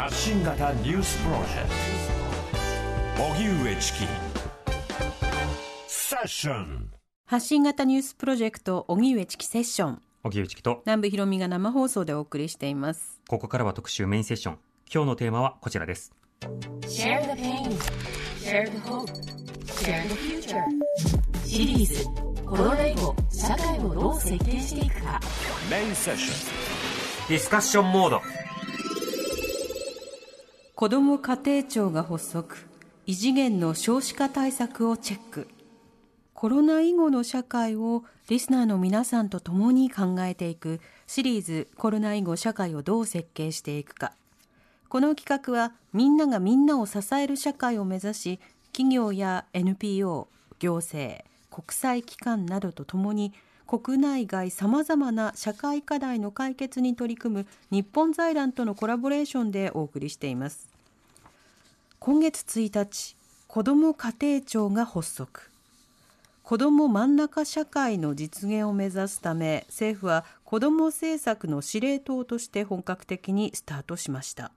発信型ニュースプロジェクト。荻上チキセッション発信型ニュースプロジェクト荻上チキセッション。荻内樹と。南部ひろみが生放送でお送りしています。ここからは特集メインセッション。今日のテーマはこちらです。Share the pain, share the hope, share the future. シリーズコロナ以後社会をどう設計していくかメインセッシディスカッションモード子ども家庭庁が発足。異次元の少子化対策をチェック。コロナ以後の社会をリスナーの皆さんと共に考えていく。シリーズコロナ以後社会をどう設計していくか。この企画はみんながみんなを支える社会を目指し企業や NPO 行政国際機関などとともに国内外さまざまな社会課題の解決に取り組む日本財団とのコラボレーションでお送りしています。今月1日子ども家庭庁が発足。子ども真ん中社会の実現を目指すため政府は子ども政策の司令塔として本格的にスタートしました。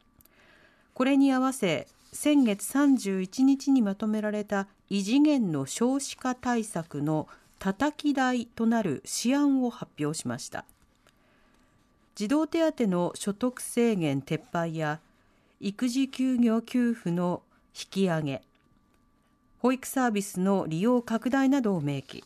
これに合わせ先月31日にまとめられた異次元の少子化対策のたたき台となる試案を発表しました。児童手当の所得制限撤廃や育児休業給付の引き上げ。保育サービスの利用拡大などを明記。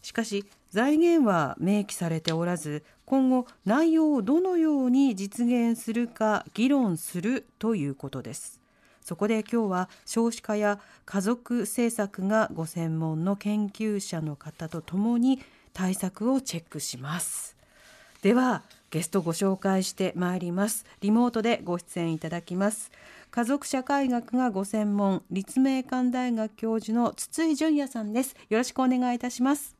しかし財源は明記されておらず今後内容をどのように実現するか議論するということです。そこで今日は少子化や家族政策がご専門の研究者の方とともに対策をチェックします。ではゲストご紹介してまいります。リモートでご出演いただきます。家族社会学がご専門立命館大学教授の筒井淳也さんです。よろしくお願いいたします。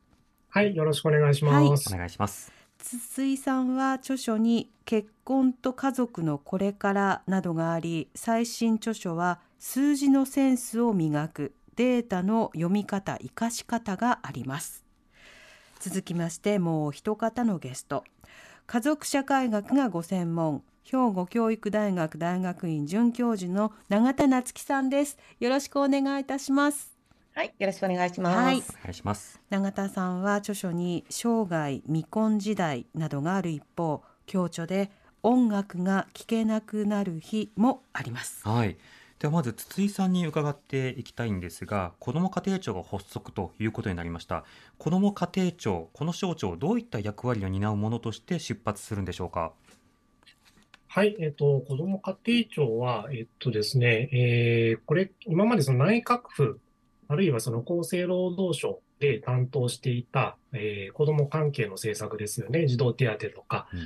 はい、よろしくお願いします。はい。お願いします。筒井さんは著書に結婚と家族のこれからなどがあり最新著書は数字のセンスを磨くデータの読み方生かし方があります。続きましてもう一方のゲスト家族社会学がご専門兵庫教育大学大学院准教授の永田夏樹さんです。よろしくお願いいたします。はい、よろしくお願いします。はい。お願いします。永田さんは著書に生涯未婚時代などがある一方強著で音楽が聴けなくなる日もあります。はいではまず筒井さんに伺っていきたいんですが子ども家庭庁が発足ということになりました。子ども家庭庁この省庁どういった役割を担うものとして出発するんでしょうか？はい、えっと、子ども家庭庁は、えっとですね、えーこれ、今までその内閣府、あるいはその厚生労働省で担当していた、えー子ども関係の政策ですよね。児童手当とか、うんうん。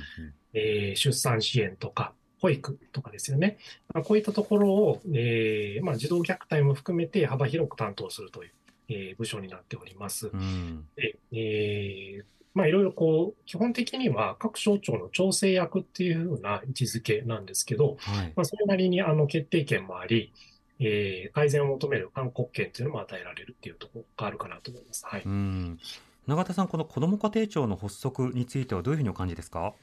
えー出産支援とか、保育とかですよね。まあこういったところを、えーまあ、児童虐待も含めて幅広く担当するという、えー部署になっております。うんで、えーまあ、いろいろこう、基本的には各省庁の調整役っていうふうな位置づけなんですけど、はいまあ、それなりにあの決定権もあり、えー改善を求める勧告権というのも与えられるっていうところがあるかなと思います。はい。うん永田さんこの子ども家庭庁の発足についてはどういうふうにお感じですか？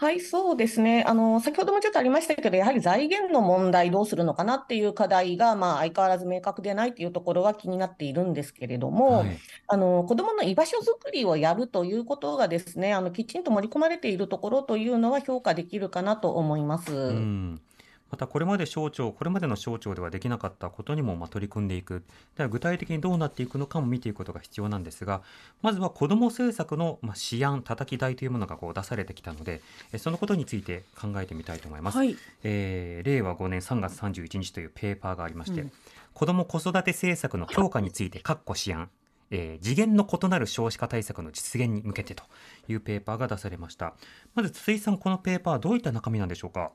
はい、そうですね。あの、先ほどもちょっとありましたけど、やはり財源の問題どうするのかなっていう課題が、まあ、相変わらず明確でないっていうところは気になっているんですけれども、はいあの、子どもの居場所づくりをやるということがですね、あの、きちんと盛り込まれているところというのは評価できるかなと思います。うんまたこれまで省庁これまでの省庁ではできなかったことにもまあ取り組んでいく。では具体的にどうなっていくのかも見ていくことが必要なんですがまずは子ども政策のまあ試案たたき台というものがこう出されてきたのでえそのことについて考えてみたいと思います、はい。えー令和5年3月31日というペーパーがありまして、うん。子ども子育て政策の強化について括弧試案。えー次元の異なる少子化対策の実現に向けてというペーパーが出されました。まず筒井さんこのペーパーはどういった中身なんでしょうか？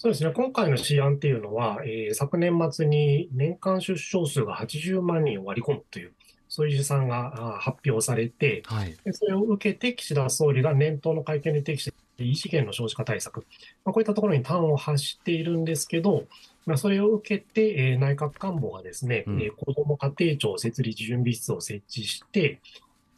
そうですね。今回の試案っていうのは、えー昨年末に年間出生数が80万人を割り込むという、そういう試算があ発表されて、はい。でそれを受けて岸田総理が年頭の会見で提起して異次元の少子化対策、まあ、こういったところに端を発しているんですけど、まあ、それを受けて、えー内閣官房がですね、うん。えー子ども家庭庁設立準備室を設置して、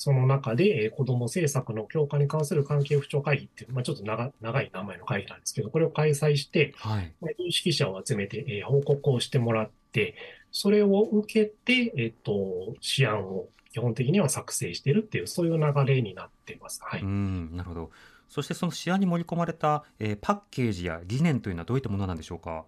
その中で、えー子ども政策の強化に関する関係府庁会議っていう、まあ、ちょっと長長い名前の会議なんですけど、これを開催して、はい。まあ有識者を集めて、えー報告をしてもらって、それを受けて、えっ、と、試案を基本的には作成しているっていう、そういう流れになっています。はい。うん、なるほど。そしてその試案に盛り込まれた、えーパッケージや理念というのはどういったものなんでしょうか？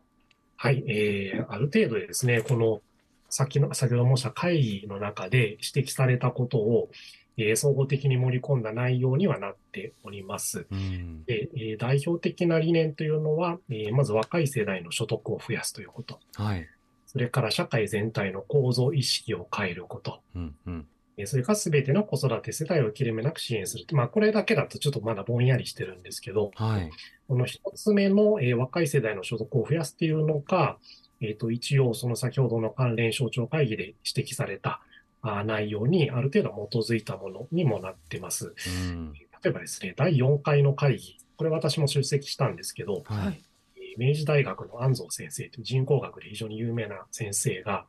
はい、えーある程度ですね、この先の、先ほど申した会議の中で指摘されたことを、えー総合的に盛り込んだ内容にはなっております。うん。で、えー代表的な理念というのは、えーまず若い世代の所得を増やすということ。はい。それから社会全体の構造意識を変えること。うん、うん。えーそれから全ての子育て世代を切れ目なく支援する。まあ、これだけだとちょっとまだぼんやりしてるんですけど、はい。この一つ目の、えー若い世代の所得を増やすっていうのが、えっ、と、一応その先ほどの関連省庁会議で指摘された内容にある程度基づいたものにもなってます。うん。例えばですね、第4回の会議、これ私も出席したんですけど、はい。えー明治大学の安藤先生という人工学で非常に有名な先生が、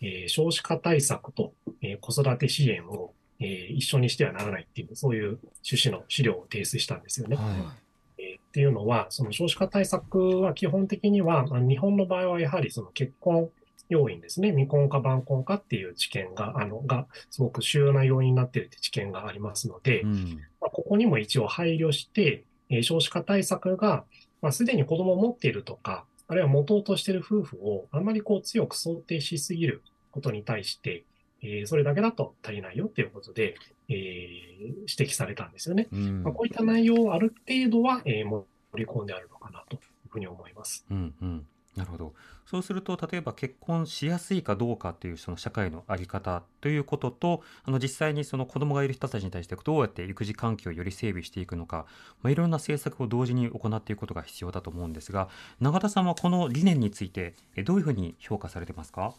えー少子化対策と、えー子育て支援を、えー一緒にしてはならないっていう、そういう趣旨の資料を提出したんですよね。はえーっていうのは、その少子化対策は基本的には、あの日本の場合はやはりその結婚要因ですね、未婚か晩婚かっていう知見が、あの、が、すごく主要な要因になっているって知見がありますので、い。うん。まあ、ここにも一応配慮して、えー少子化対策が、まあ、すでに子供を持っているとか、あるいは持とうとしている夫婦をあんまりこう強く想定しすぎることに対して、えーそれだけだと足りないよっていうことで、えー指摘されたんですよね。うんまあ、こういった内容をある程度は、えー盛り込んであるのかなというふうに思います。うんうん、なるほど。そうすると例えば結婚しやすいかどうかというその社会の在り方ということとあの実際にその子供がいる人たちに対してどうやって育児環境をより整備していくのか、まあ、いろんな政策を同時に行っていくことが必要だと思うんですが永田さんはこの理念についてえどういうふうに評価されてますか？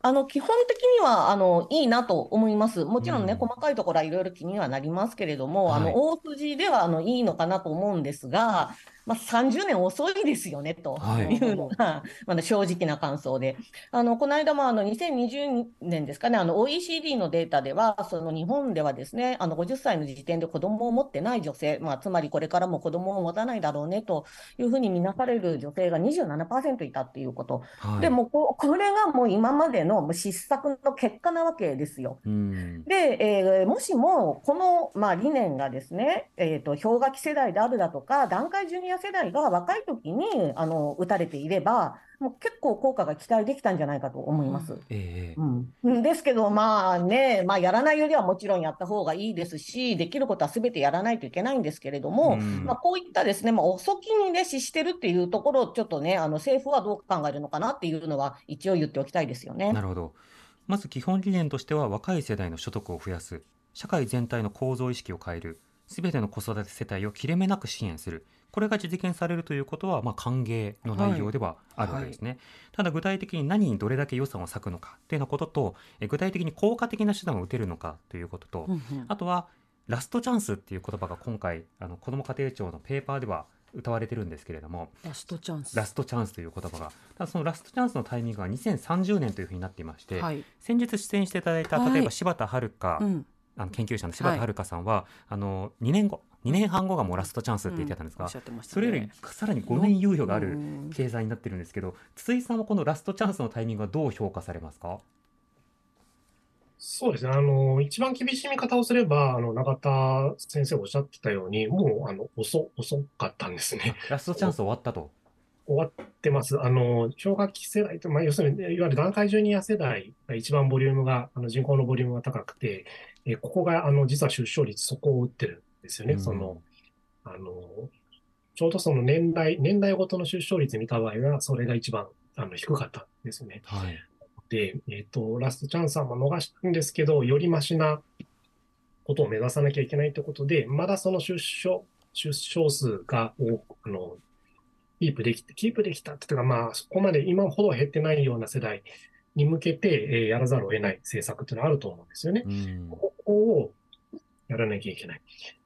あの基本的にはあのいいなと思います。もちろんね、うん。細かいところはいろいろ気にはなりますけれども、はい。あの大筋ではあのいいのかなと思うんですが、まあ、30年遅いですよねとはいいうのが、まだ正直な感想で、あのこの間もあの2020年ですかね、あの OECD のデータでは、その日本ではですね、あの50歳の時点で子供を持ってない女性、まあ、つまりこれからも子供を持たないだろうねというふうに見なされる女性が27%いたっていうこと。はいでもこ、これがもう今までの失策の結果なわけですよ。うんで、えーもしもこの、まあ、理念がですね、えーと、氷河期世代であるだとか、団塊ジュニア世代が若い時にあの打たれていれば、もう結構効果が期待できたんじゃないかと思います。ええうん、ですけど、まあね、まあ、やらないよりはもちろんやった方がいいですし、できることはすべてやらないといけないんですけれども、うん。まあ、こういったですね、まあ、遅きにね、失してるっていうところをちょっとね、あの政府はどう考えるのかなっていうのは、一応言っておきたいですよね。なるほど。まず基本理念としては若い世代の所得を増やす。社会全体の構造意識を変える。すべての子育て世帯を切れ目なく支援するこれが実現されるということは、まあ、歓迎の内容ではあるわけですね、ただ具体的に何にどれだけ予算を割くのかというようなこととえ具体的に効果的な手段を打てるのかということと、うんうんあとはラストチャンスっていう言葉が今回あの子ども家庭庁のペーパーでは歌われてるんですけれどもラストチャンス。ラストチャンスという言葉がただそのラストチャンスのタイミングが2030年というふうになっていまして、はい。先日出演していただいたはい例えば柴田遥香、うん。あの研究者の柴田遥香さんは、あの2年後2年半後がもうラストチャンスって言ってたんですが、おっしゃってましたそれよりねさらに5年猶予があるうん経済になってるんですけど筒井さんはこのラストチャンスのタイミングはどう評価されますか？そうですね。あの、一番厳しい見方をすれば、あの、永田先生おっしゃってたように、もう、あの、遅、遅かったんですね。ラストチャンス終わったと。終わってます。あの、氷河期世代と、まあ、要するに、いわゆる団塊ジュニア世代が一番ボリュームが、あの人口のボリュームが高くて、えーここが、あの、実は出生率、そこを打ってるんですよね。うんその、あの、ちょうどその年代、年代ごとの出生率見た場合は、それが一番、あの、低かったんですよね。はい。で、えっと、ラストチャンスはまあ逃したんですけど、よりマシなことを目指さなきゃいけないということで、まだその出生、出生数が多く、あの、キープできて、キープできたっていうか、まあ、そこまで今ほど減ってないような世代に向けて、えーやらざるを得ない政策っていうのはあると思うんですよね。うんここをやらなきゃいけない。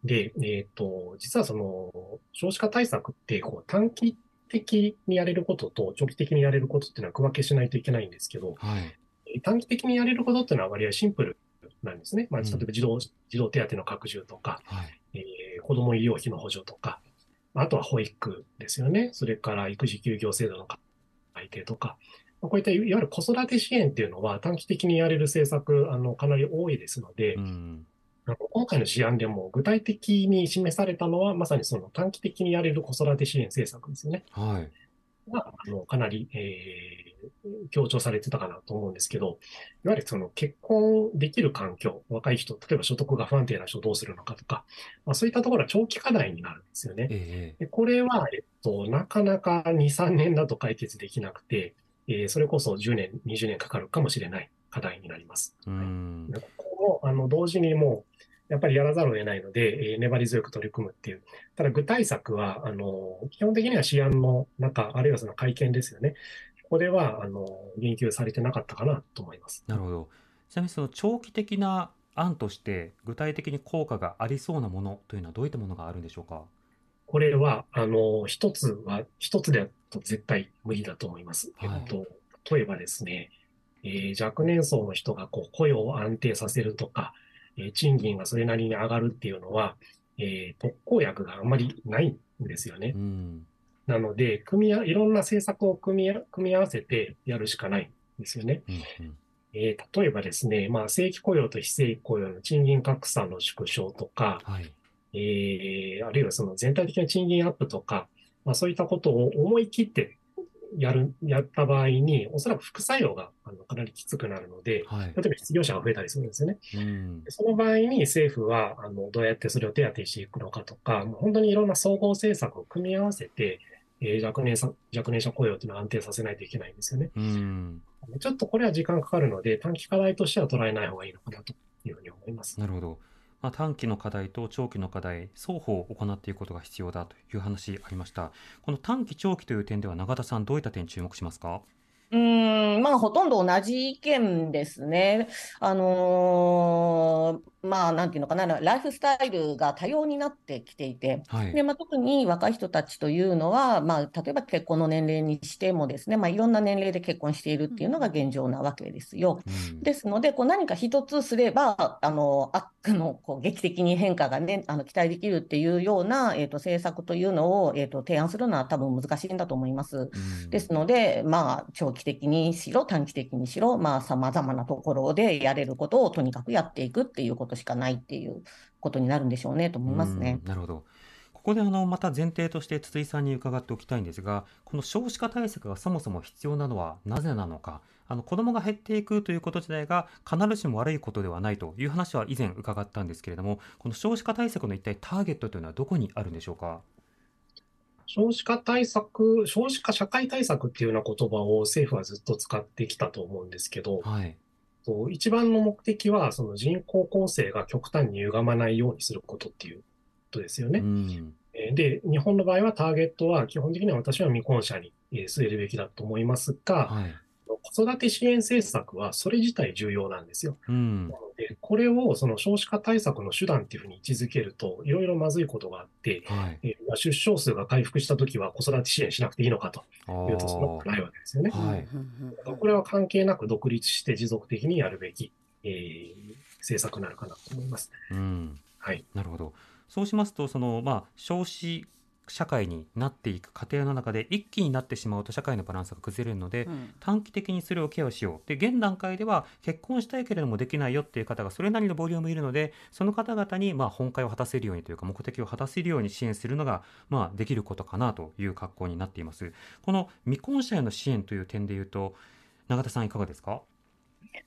で、えっと、実はその、少子化対策って、こう、短期的にやれることと長期的にやれることっていうのは区分けしないといけないんですけど、はい。短期的にやれることっていうのは割合シンプルなんですね。まあ、うん例えば児童、児童手当の拡充とか、はい。えー子ども医療費の補助とか、あとは保育ですよね。それから育児休業制度の改定とか、まあこういったいわゆる子育て支援っていうのは短期的にやれる政策、あの、かなり多いですので、うん。今回の試案でも具体的に示されたのは、まさにその短期的にやれる子育て支援政策ですよね。はい。が、あの、かなり、えー強調されてたかなと思うんですけど、いわゆるその結婚できる環境、若い人、例えば所得が不安定な人どうするのかとか、まあ、そういったところは長期課題になるんですよね。ええでこれは、えっと、なかなか2、3年だと解決できなくて、えーそれこそ10年、20年かかるかもしれない課題になります。うん。でここも、あの、同時にもう、やっぱりやらざるを得ないので、えー粘り強く取り組むっていう。ただ、具体策は、あの、基本的には試案の中、あるいはその会見ですよね。ここでは、あの、言及されてなかったかなと思います。なるほど。ちなみにその長期的な案として具体的に効果がありそうなものというのはどういったものがあるんでしょうか？これは、あの、一つは、一つでは絶対無理だと思います。はいえっと、例えばですね、えー若年層の人がこう雇用を安定させるとか、えー賃金がそれなりに上がるっていうのは、えー特効薬があまりないんですよねう。ん。なので、組み合、いろんな政策を組み合組み合わせてやるしかないんですよね。うん。うん。えー例えばですね、まあ、正規雇用と非正規雇用の賃金格差の縮小とか、はい。えーあるいはその全体的な賃金アップとか、まあ、そういったことを思い切ってやる、やった場合に、おそらく副作用があのかなりきつくなるので、はい。例えば失業者が増えたりするんですよね。うんで。その場合に政府は、あの、どうやってそれを手当てしていくのかとか、もう本当にいろんな総合政策を組み合わせて、えー若年さ若年者雇用っていうのを安定させないといけないんですよね。うん。ちょっとこれは時間かかるので、短期課題としては捉えない方がいいのかなというふうに思います。なるほど。まあ、短期の課題と長期の課題、双方行っていくことが必要だという話ありました。この短期、長期という点では永田さん、どういった点に注目しますか？うーん、まあ、ほとんど同じ意見ですね。あのーまあ、なんていうのかな、ライフスタイルが多様になってきていて、はい。で、まあ、特に若い人たちというのは、まあ、例えば結婚の年齢にしてもですね、まあ、いろんな年齢で結婚しているっていうのが現状なわけですよ。うんですので、こう何か一つすれば、あの、ああのこう劇的に変化がね、あの期待できるっていうような、えーと、政策というのを、えーと、提案するのは多分難しいんだと思います。うんですので、まあ、長期的にしろ、短期的にしろ、まあ、様々なところでやれることをとにかくやっていくっていうことしかないっていうことになるんでしょうねと思いますね。なるほど。ここであのまた前提として筒井さんに伺っておきたいんですが、この少子化対策がそもそも必要なのはなぜなのか、あの子供が減っていくということ自体が必ずしも悪いことではないという話は以前伺ったんですけれども、この少子化対策の一体ターゲットというのはどこにあるんでしょうか？少子化対策、少子化社会対策っていうような言葉を政府はずっと使ってきたと思うんですけど、はい。と一番の目的は、その人口構成が極端に歪まないようにすることっていうことですよね。うん。えーで、日本の場合はターゲットは基本的には私は未婚者にえー据えるべきだと思いますが、はい。子育て支援政策はそれ自体重要なんですよ。うんな。ので、これをその少子化対策の手段っていうふうに位置づけると、いろいろまずいことがあって、はい。えーまあ出生数が回復したときは子育て支援しなくていいのかとあいうと、そんなことーないわけですよね。はい。これは関係なく独立して持続的にやるべき、えー政策になるかなと思います。うん。はい。なるほど。そうしますと、その、まあ、少子社会になっていく過程の中で、一気になってしまうと社会のバランスが崩れるので、うん短期的にそれをケアしよう。で、現段階では結婚したいけれどもできないよっていう方がそれなりのボリュームいるので、その方々に、まあ、本会を果たせるようにというか、目的を果たせるように支援するのが、まあ、できることかなという格好になっています。この未婚者への支援という点で言うと、永田さんいかがですか？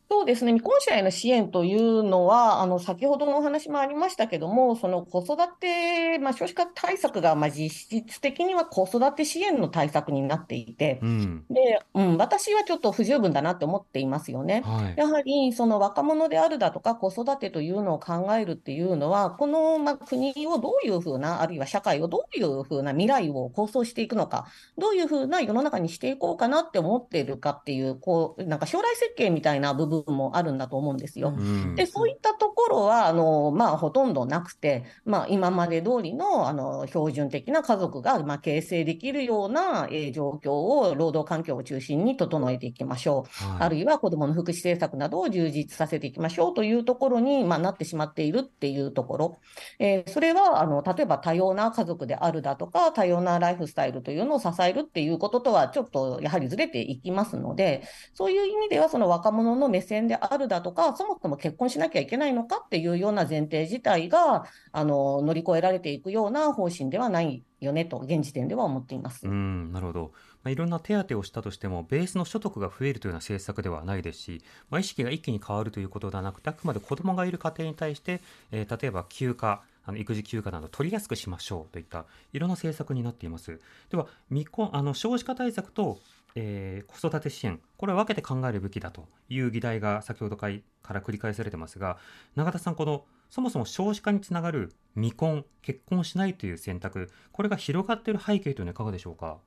そうですね、未婚者への支援というのは、あの先ほどのお話もありましたけども、その子育て、まあ、少子化対策がまあ実質的には子育て支援の対策になっていて、うん。で、うん、私はちょっと不十分だなって思っていますよね。はい。やはりその若者であるだとか子育てというのを考えるっていうのは、このまあ国をどういうふうな、あるいは社会をどういうふうな未来を構想していくのか、どういうふうな世の中にしていこうかなって思っているかっていう、こう、なんか将来設計みたいなな部分もあるんだと思うんですよ。うんで、そういったところは、あの、まあ、ほとんどなくて、まあ、今まで通りの、あの、標準的な家族が、まあ、形成できるような、えー状況を、労働環境を中心に整えていきましょう。はいあるいは子どもの福祉政策などを充実させていきましょうというところに、まあ、なってしまっているっていうところ。えーそれは、あの、例えば多様な家族であるだとか、多様なライフスタイルというのを支えるっていうこととは、ちょっとやはりずれていきますので、そういう意味では、その若者の目線であるだとか、そもそも結婚しなきゃいけないのかっていうような前提自体が、あの、乗り越えられていくような方針ではないよねと、現時点では思っています。うん、なるほど、まあ、いろんな手当をしたとしてもベースの所得が増えるというような政策ではないですし、まあ、意識が一気に変わるということではなくてあくまで子どもがいる家庭に対して、えー例えば休暇あの育児休暇など取りやすくしましょうといったいろんな政策になっていますでは未婚あの少子化対策と、えー子育て支援これは分けて考えるべきだという議題が先ほどから繰り返されてますが永田さんこのそもそも少子化につながる未婚結婚しないという選択これが広がっている背景というのはいかがでしょうか？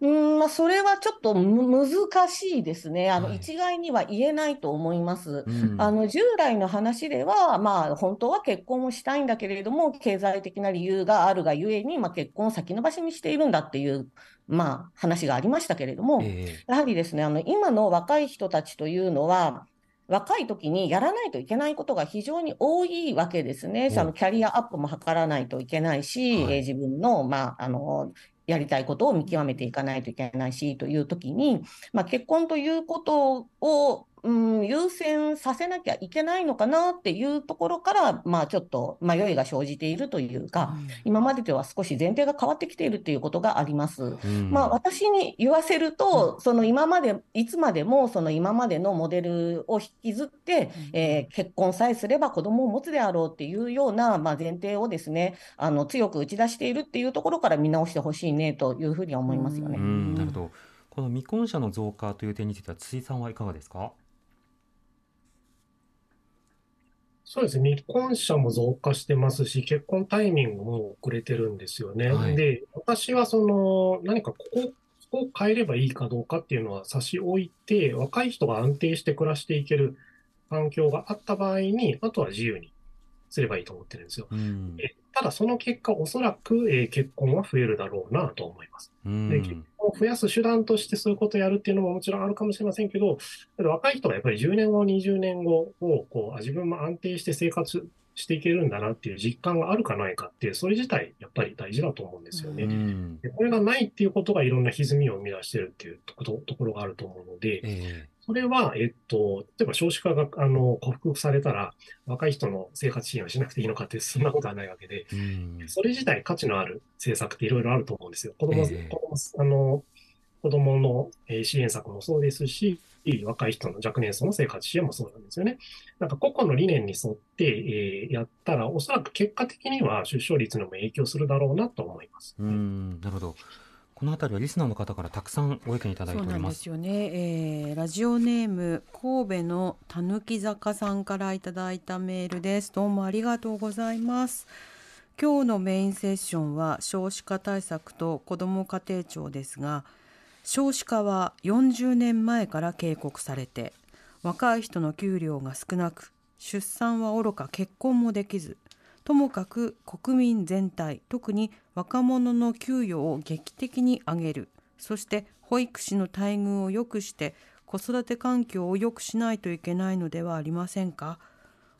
うーん、まあ、それはちょっとむ難しいですね。あの、はい一概には言えないと思います。うんあの、従来の話では、まあ、本当は結婚をしたいんだけれども、経済的な理由があるがゆえに、まあ、結婚を先延ばしにしているんだっていう、まあ、話がありましたけれども、えやはりですね、あの、今の若い人たちというのは、若い時にやらないといけないことが非常に多いわけですね。おそのキャリアアップも図らないといけないし、はい。えー自分の、まあ、あの、やりたいことを見極めていかないといけないし、という時に、まあ、結婚ということを、うん、優先させなきゃいけないのかなっていうところから、まあ、ちょっと迷いが生じているというか、今までとは少し前提が変わってきているということがあります。うんまあ、私に言わせると、その今まで、いつまでもその今までのモデルを引きずって、えー結婚さえすれば子供を持つであろうっていうような、まあ、前提をですね、あの強く打ち出しているっていうところから見直してほしいねというふうには思いますよね。うん、なるほど。この未婚者の増加という点については、辻井さんはいかがですか？そうですね。未婚者も増加してますし、結婚タイミングも遅れてるんですよね。はいで、私はその、何かここ、を変えればいいかどうかっていうのは差し置いて、若い人が安定して暮らしていける環境があった場合に、あとは自由にすればいいと思ってるんですよ。うん。えただその結果、おそらく、えー結婚は増えるだろうなと思います。うで、結ん。婚を増やす手段としてそういうことをやるっていうのももちろんあるかもしれませんけど、若い人がやっぱり10年後、20年後をこうあ自分も安定して生活していけるんだなっていう実感があるかないかっていう、それ自体やっぱり大事だと思うんですよね。うん。でこれがないっていうことがいろんな歪みを生み出してるっていうとことところがあると思うので、えそれは、えっと、例えば少子化があの克服されたら、若い人の生活支援をしなくていいのかって、そんなことはないわけで、えうん。それ自体価値のある政策っていろいろあると思うんですよ。子供、ええ子供あの子供のえー支援策もそうですし、若い人の若年層の生活支援もそうなんですよね。なんか個々の理念に沿って、えーやったら、おそらく結果的には出生率にも影響するだろうなと思います。うん。なるほど。このあたりはリスナーの方からたくさんご意見いただいてそうなんおりま。ですすよね、えーラジオネーム神戸のたぬき坂さんからいただいたメールです。どうもありがとうございます。今日のメインセッションは少子化対策と子ども家庭庁ですが少子化は40年前から警告されて若い人の給料が少なく出産はおろか結婚もできずともかく国民全体特に若者の給与を劇的に上げるそして保育士の待遇を良くして子育て環境を良くしないといけないのではありませんか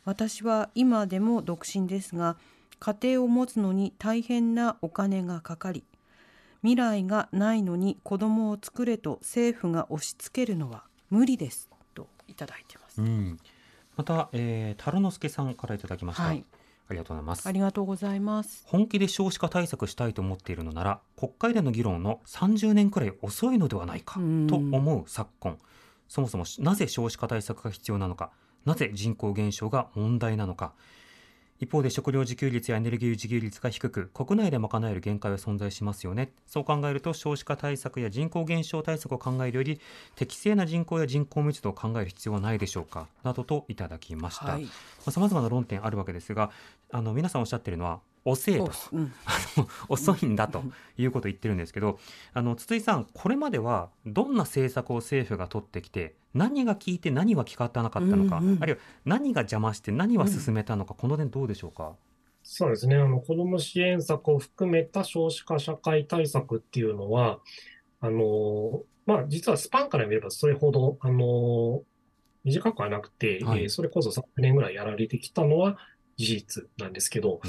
私は今でも独身ですが家庭を持つのに大変なお金がかかり未来がないのに子供を作れと政府が押し付けるのは無理ですといただいてますう。ん。また、えー、太郎之助さんからいただきました。はいありがとうございますあ。りがとうございます。本気で少子化対策したいと思っているのなら国会での議論の30年くらい遅いのではないかうんと思う昨今そもそもなぜ少子化対策が必要なのかなぜ人口減少が問題なのか一方で食料自給率やエネルギー自給率が低く国内で賄える限界は存在しますよねそう考えると少子化対策や人口減少対策を考えるより適正な人口や人口密度を考える必要はないでしょうかなどといただきました、はい。さまざ、まな論点あるわけですがあの皆さんおっしゃっているのは遅えとうん遅いんだということを言ってるんですけどあの筒井さんこれまではどんな政策を政府が取ってきて何が効いて何は効かなかったのか、うんうんあるいは何が邪魔して何は進めたのか、この点どうでしょうか？そうですね。あの、子ども支援策を含めた少子化社会対策っていうのは、あの、まあ、実はスパンから見ればそれほど、あの、短くはなくて、はいえーそれこそ3年ぐらいやられてきたのは事実なんですけど、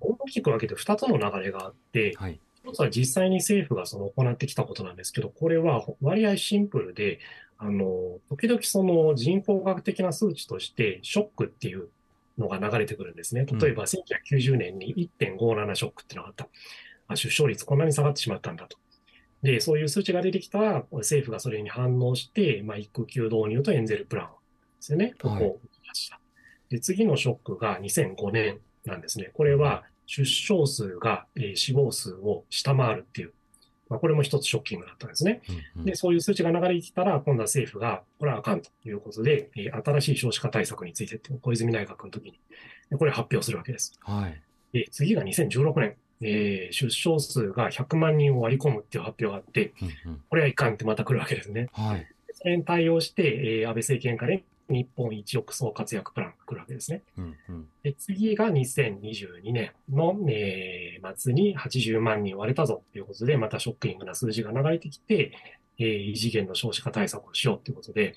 大きく分けて2つの流れがあって、はい、一つは実際に政府がその行ってきたことなんですけど、これは割合シンプルで、あの、時々その人口学的な数値として、ショックっていうのが流れてくるんですね。例えば、1990年に1.57ショックっていうのがあった。あ出生率こんなに下がってしまったんだと。で、そういう数値が出てきたら、政府がそれに反応して、まあ、育休導入とエンゼルプランですよね。ここを打ちました。で、次のショックが2005年なんですね。これは、出生数が、えー死亡数を下回るっていう、まあ、これも一つショッキングだったんですね。うんうんで、そういう数値が流れてきたら、今度は政府が、これはあかんということで、えー新しい少子化対策についてって、小泉内閣の時に、でこれを発表するわけです。はいで、次が2016年、えー出生数が100万人を割り込むっていう発表があって、うんうんこれはいかんってまた来るわけですね。はいそれに対応して、えー安倍政権下で日本一億総活躍プランが来るわけですね。うんうんで、次が2022年の、えー末に80万人割れたぞということで、またショッキングな数字が流れてきて、えー異次元の少子化対策をしようということで、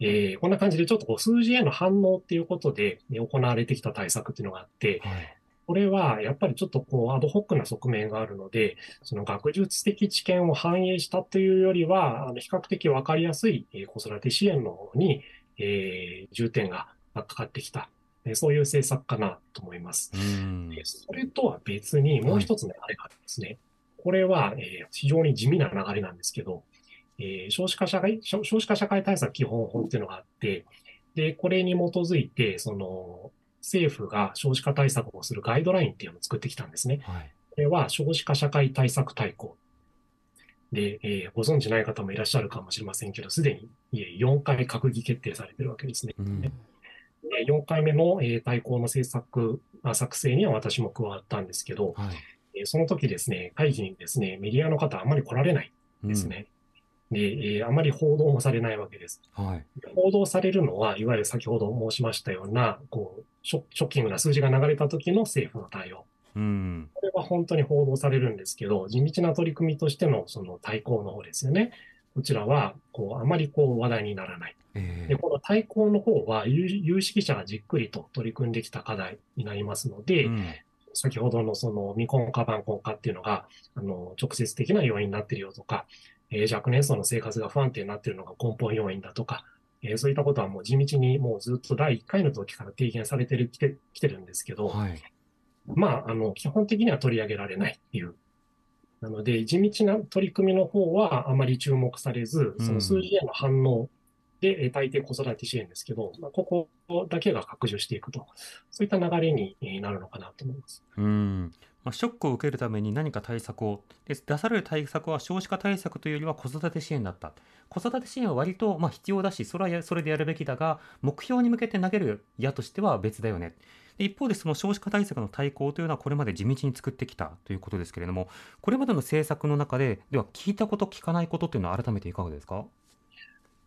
えーこんな感じでちょっとこう数字への反応っていうことで、ね行われてきた対策っていうのがあって、はいこれはやっぱりちょっとこうアドホックな側面があるので、その学術的知見を反映したというよりは、あの比較的わかりやすいえー子育て支援の方に、えー重点がかかってきた、えーそういう政策かなと思います。うんでそれとは別にもう一つの流れがあるんですね。これは、えー非常に地味な流れなんですけど、えー少子化社会、少少子化社会対策基本法っていうのがあって、で、これに基づいて、その、政府が少子化対策をするガイドラインっていうのを作ってきたんですね。はいこれは少子化社会対策大綱。で、えーご存知ない方もいらっしゃるかもしれませんけど、すでにえー4回閣議決定されてるわけですね。うんで4回目の、えー大綱の政策、あ作成には私も加わったんですけど、はいえーその時ですね、会議にですね、メディアの方あんまり来られないんですね。で、えーあまり報道もされないわけです。はい報道されるのは、いわゆる先ほど申しましたような、こう、ショショッキングな数字が流れた時の政府の対応。うんこれは本当に報道されるんですけど、地道な取り組みとしてのその対抗の方ですよね。こちらは、こう、あまりこう話題にならない。で、えーこの対抗の方は有、有識者がじっくりと取り組んできた課題になりますので、うん先ほどのその未婚化、晩婚化っていうのが、あの、直接的な要因になっているよとか、えー若年層の生活が不安定になっているのが根本要因だとか、えーそういったことはもう地道にもうずっと第1回の時から提言されてる、きて、きてるんですけど、はいまあ、あの、基本的には取り上げられないっていう。なので、地道な取り組みの方はあまり注目されず、その数字への反応で、えー大抵子育て支援ですけど、まあ、ここだけが拡充していくと、そういった流れにえーなるのかなと思います。うん。まあ、ショックを受けるために何か対策を。で出される対策は少子化対策というよりは子育て支援だった。子育て支援は割とまあ必要だしそれはやそれでやるべきだが目標に向けて投げる矢としては別だよね。で一方でその少子化対策の対抗というのはこれまで地道に作ってきたということですけれどもこれまでの政策の中ででは聞いたこと聞かないことというのは改めていかがですか？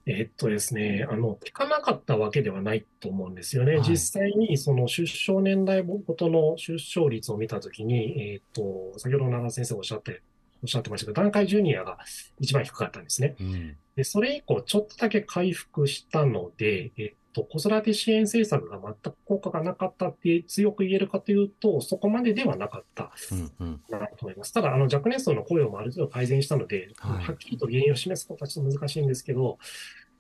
えっとですね、あの、聞かなかったわけではないと思うんですよね。はい実際に、その出生年代ごとの出生率を見たときに、えっと、先ほど長田先生おっしゃって、おっしゃってましたけど、段階ジュニアが一番低かったんですね。うんで、それ以降、ちょっとだけ回復したので、えっと、子育て支援政策が全く効果がなかったって強く言えるかというと、そこまでではなかったうんうん。なと思います。ただ、あの、若年層の雇用もある程度改善したので、はいはっきりと原因を示すことはちょっと難しいんですけど、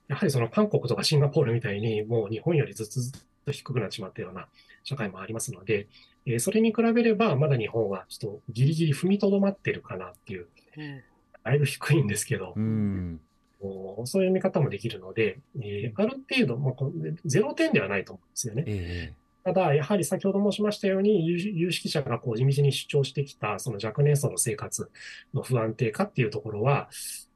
やはりその韓国とかシンガポールみたいに、もう日本よりずっとずっと低くなってしまったような社会もありますので、えーそれに比べれば、まだ日本はちょっとギリギリ踏みとどまってるかなっていう、だいぶ低いんですけど、うんそういう見方もできるので、えーある程度、まあ、こうゼロ点ではないと思うんですよね。えただ、やはり先ほど申しましたように、有有識者がこう地道に主張してきた、その若年層の生活の不安定化っていうところは、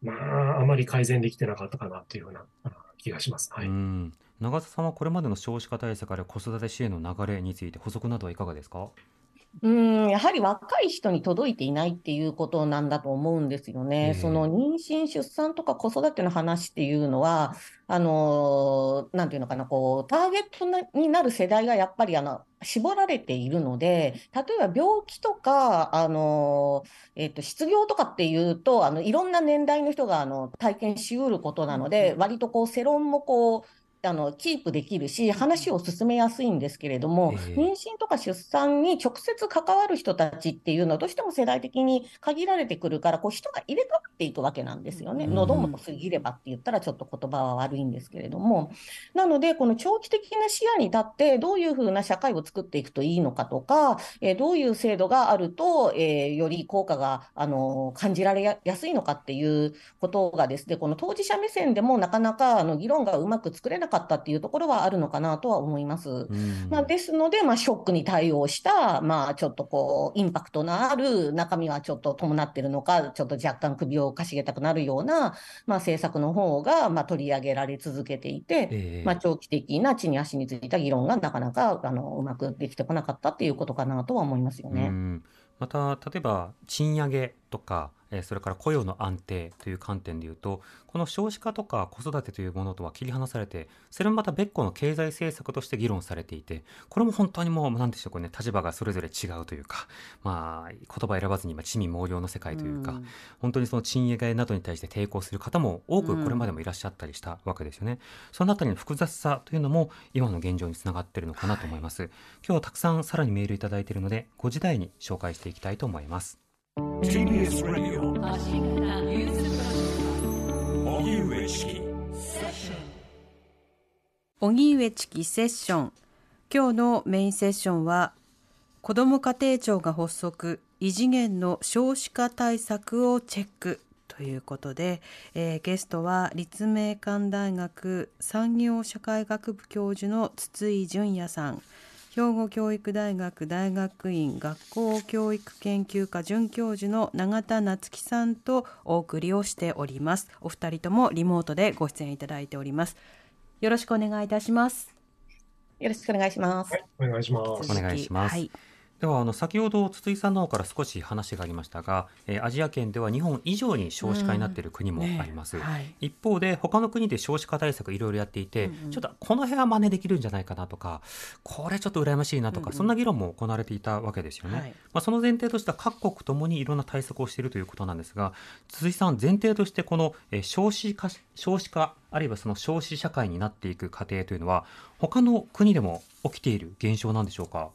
まあ、あまり改善できてなかったかなというようなあ気がします。はい。うん長田さんはこれまでの少子化対策あるいは子育て支援の流れについて補足などはいかがですか？うん、やはり若い人に届いていないっていうことなんだと思うんですよえね。えその妊娠、出産とか子育ての話っていうのは、あのなんていうのかな、こう、ターゲットなになる世代がやっぱりあの絞られているので、例えば病気とか、あのえっと、失業とかっていうと、あのいろんな年代の人があの体験しうることなので、割とこう世論もこう、あのキープできるし、話を進めやすいんですけれども、ええ。妊娠とか出産に直接関わる人たちっていうのは、どうしても世代的に限られてくるから、こう人が入れ替わっていくわけなんですよね。うん。喉も過ぎればって言ったら、ちょっと言葉は悪いんですけれども、なので、この長期的な視野に立って、どういうふうな社会を作っていくといいのかとか、えーどういう制度があると、えーより効果が、あの感じられややすいのかっていうことがですね、この当事者目線でもなかなかあの議論がうまく作れなかったっていうところはあるのかなとは思います。うんまあ、ですので、まあ、ショックに対応した、まあ、ちょっとこう、インパクトのある中身はちょっと伴ってるのか、ちょっと若干首をかしげたくなるような、まあ、政策の方が、まあ、取り上げられ続けていて、ええまあ、長期的な地に足についた議論がなかなか、あの、うまくできてこなかったっていうことかなとは思いますよね。うんまた例えば賃上げとか、えーそれから雇用の安定という観点でいうとこの少子化とか子育てというものとは切り離されてそれもまた別個の経済政策として議論されていてこれも本当にもう何でしょうかね立場がそれぞれ違うというかまあ言葉選ばずに今地味猛量の世界というか、ん本当にその賃上げなどに対して抵抗する方も多くこれまでもいらっしゃったりしたわけですよね。そのあたりの複雑さというのも今の現状につながっているのかなと思います。今日はたくさんさらにメールいただいているので5時台に紹介していきたいと思います。TBS Radio 発信型ニュースプロジェクト荻上チキ荻上チキセッション。今日のメインセッションは子ども家庭庁が発足異次元の少子化対策をチェックということで、えーゲストは立命館大学産業社会学部教授の筒井淳也さん。兵庫教育大学大学院学校教育研究科准教授の永田夏樹さんとお送りをしております。お二人ともリモートでご出演いただいております。よろしくお願いいたします。よろしくお願いします。はい、お願いします。お願いします。はい、ではあの先ほど筒井さんの方から少し話がありましたが、えーアジア圏では日本以上に少子化になっている国もあります。ねはい一方で他の国で少子化対策いろいろやっていて、ちょっとこの辺は真似できるんじゃないかなとかこれちょっと羨ましいなとか、うんうんそんな議論も行われていたわけですよね。はいまあ、その前提としては各国ともにいろんな対策をしているということなんですが鈴井さん前提としてこの、えー少子化少子化あるいはその少子社会になっていく過程というのは他の国でも起きている現象なんでしょうか？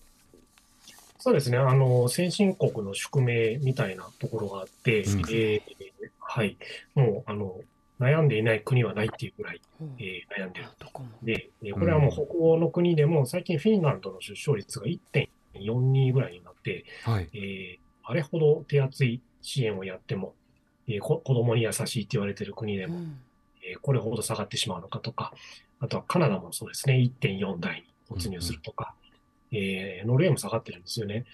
そうですね、あの、先進国の宿命みたいなところがあって、うん。えーはい、もう、あの、悩んでいない国はないっていうぐらい、うん。えー悩んでる。どこも。で、えーこれはもう北欧の国でも、最近フィンランドの出生率が1.42ぐらいになって、はい。えーあれほど手厚い支援をやっても、えーこ子供に優しいって言われてる国でも、うん。えーこれほど下がってしまうのかとか、あとはカナダもそうですね、1.4台に突入するとか、えーノルウェーも下がってるんですよね。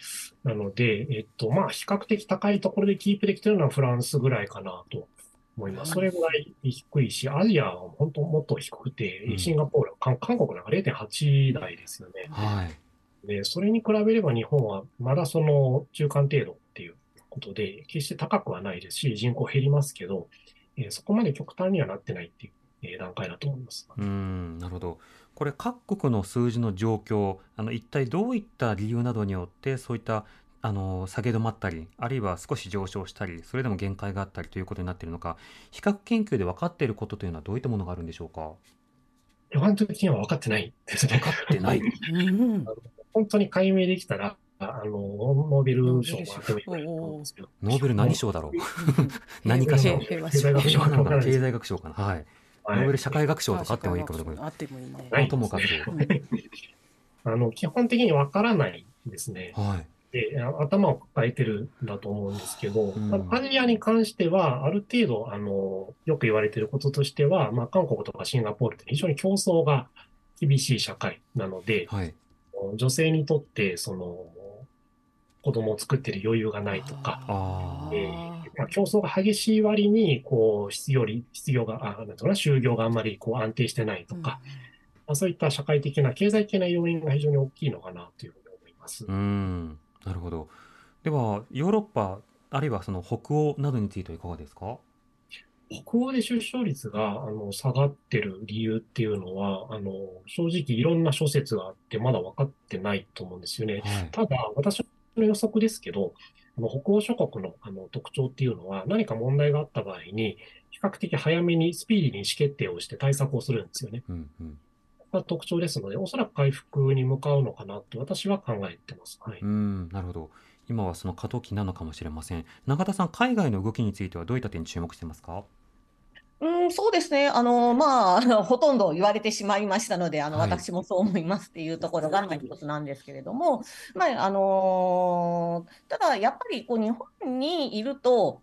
なので、えっと、まあ、比較的高いところでキープできてるのはフランスぐらいかなと思います。それぐらい低いし、アジアは本当もっと低くてう、んシンガポール、韓韓国なんか0.8台ですよね。はい。で、それに比べれば日本はまだその中間程度っていうことで、決して高くはないですし、人口減りますけど、えーそこまで極端にはなってないっていうえー段階だと思います。うーんなるほど。これ各国の数字の状況、あの一体どういった理由などによってそういったあの下げ止まったり、あるいは少し上昇したり、それでも限界があったりということになっているのか、比較研究で分かっていることというのはどういったものがあるんでしょうか？一般的には分かってないですね。分かってない。うん本当に解明できたら、あの、ノーベル賞もらってもいと思うんですけど。ノーベル何賞だろう？何か賞。平和経済学賞かな経済学賞かな。はい。はいノーベル社会学賞とかあってもいいかもしれない。あってもいいね。ともかく。あの、基本的に分からないですね。はい。で、あ頭を抱えてるんだと思うんですけど、うんまあアジアに関しては、ある程度、あの、よく言われてることとしては、まあ、韓国とかシンガポールって非常に競争が厳しい社会なので、はい。女性にとって、その、子供を作ってる余裕がないとか、あえーまあ、競争が激しい割に、こう、失業率、失業が、あ、なんな、就業があんまりこう安定してないとか、まあ、そういった社会的な、経済的な要因が非常に大きいのかなというふうに思います。うーん。なるほほど。ではヨーロッパあるいはその北欧などについてはいかがですか？北欧で出生率があの下がってる理由っていうのは、あの正直いろんな諸説があって、まだ分かってないと思うんですよね。はい。ただ、私の予測ですけど、あの北欧諸国のあの特徴っていうのは、何か問題があった場合に、比較的早めにスピーディーに意思決定をして対策をするんですよね。うんうん。が特徴ですので、おそらく回復に向かうのかなと私は考えてます。はい。うん、なるほど。今はその過渡期なのかもしれません。永田さん、海外の動きについてはどういった点に注目してますか？うん、そうですね。あの、まあ、ほとんど言われてしまいましたので、あの、はい。私もそう思いますっていうところが、まあ、一つなんですけれども、まあ、あのただ、やっぱり、こう、日本にいると、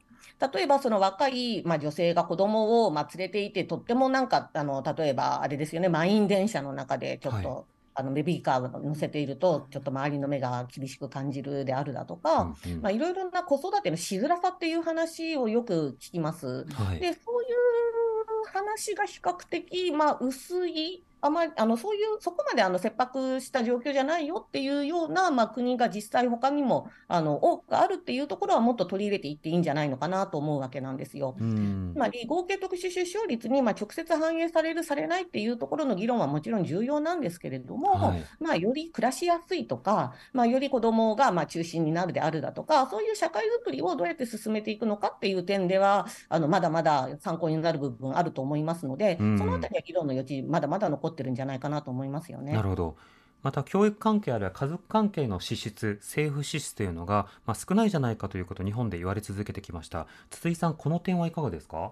例えば、その若い、まあ、女性が子供を、まあ、連れていて、とってもなんか、あの、例えば、あれですよね、満員電車の中で、ちょっと、はあの、ベビーカーを乗せていると、ちょっと周りの目が厳しく感じるであるだとか、いろいろな子育てのしづらさっていう話をよく聞きます。はい。で、そういう話が比較的、まあ、薄い、あまり、あの、そういう、そこまであの切迫した状況じゃないよっていうような、まあ、国が実際他にも、あの、多くあるっていうところはもっと取り入れていっていいんじゃないのかなと思うわけなんですよ。うんつ。まり合計特殊出生率にまあ直接反映される、されないっていうところの議論はもちろん重要なんですけれども、はい。まあ、より暮らしやすいとか、まあ、より子どもがまあ中心になるであるだとか、そういう社会づくりをどうやって進めていくのかっていう点では、あのまだまだ参考になる部分あると思いますので、うんそのあたりは議論の余地、まだまだ残ってるんじゃないかなと思いますよね。なるほど。また教育関係あるいは家族関係の支出、政府支出というのが、まあ、少ないじゃないかということを日本で言われ続けてきました。筒井さん、この点はいかがですか？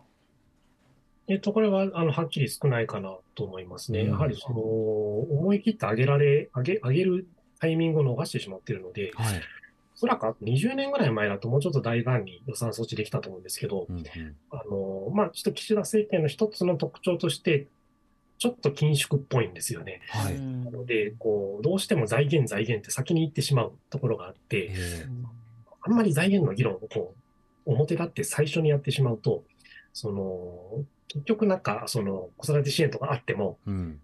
えっと、これは、あの、はっきり少ないかなと思いますね。うんやはり、その、思い切って上げられ、上げ、上げるタイミングを逃してしまっているので、はい。おそらくあと20年ぐらい前だともうちょっと大胆に予算措置できたと思うんですけど、うんうん。あの、まあ、ちょっと岸田政権の一つの特徴として、ちょっと緊縮っぽいんですよね。はい。うんなので、こう、どうしても財源財源って先に言ってしまうところがあって、えあんまり財源の議論をこう、表立って最初にやってしまうと、その、結局なんか、その、子育て支援とかあっても、えうん。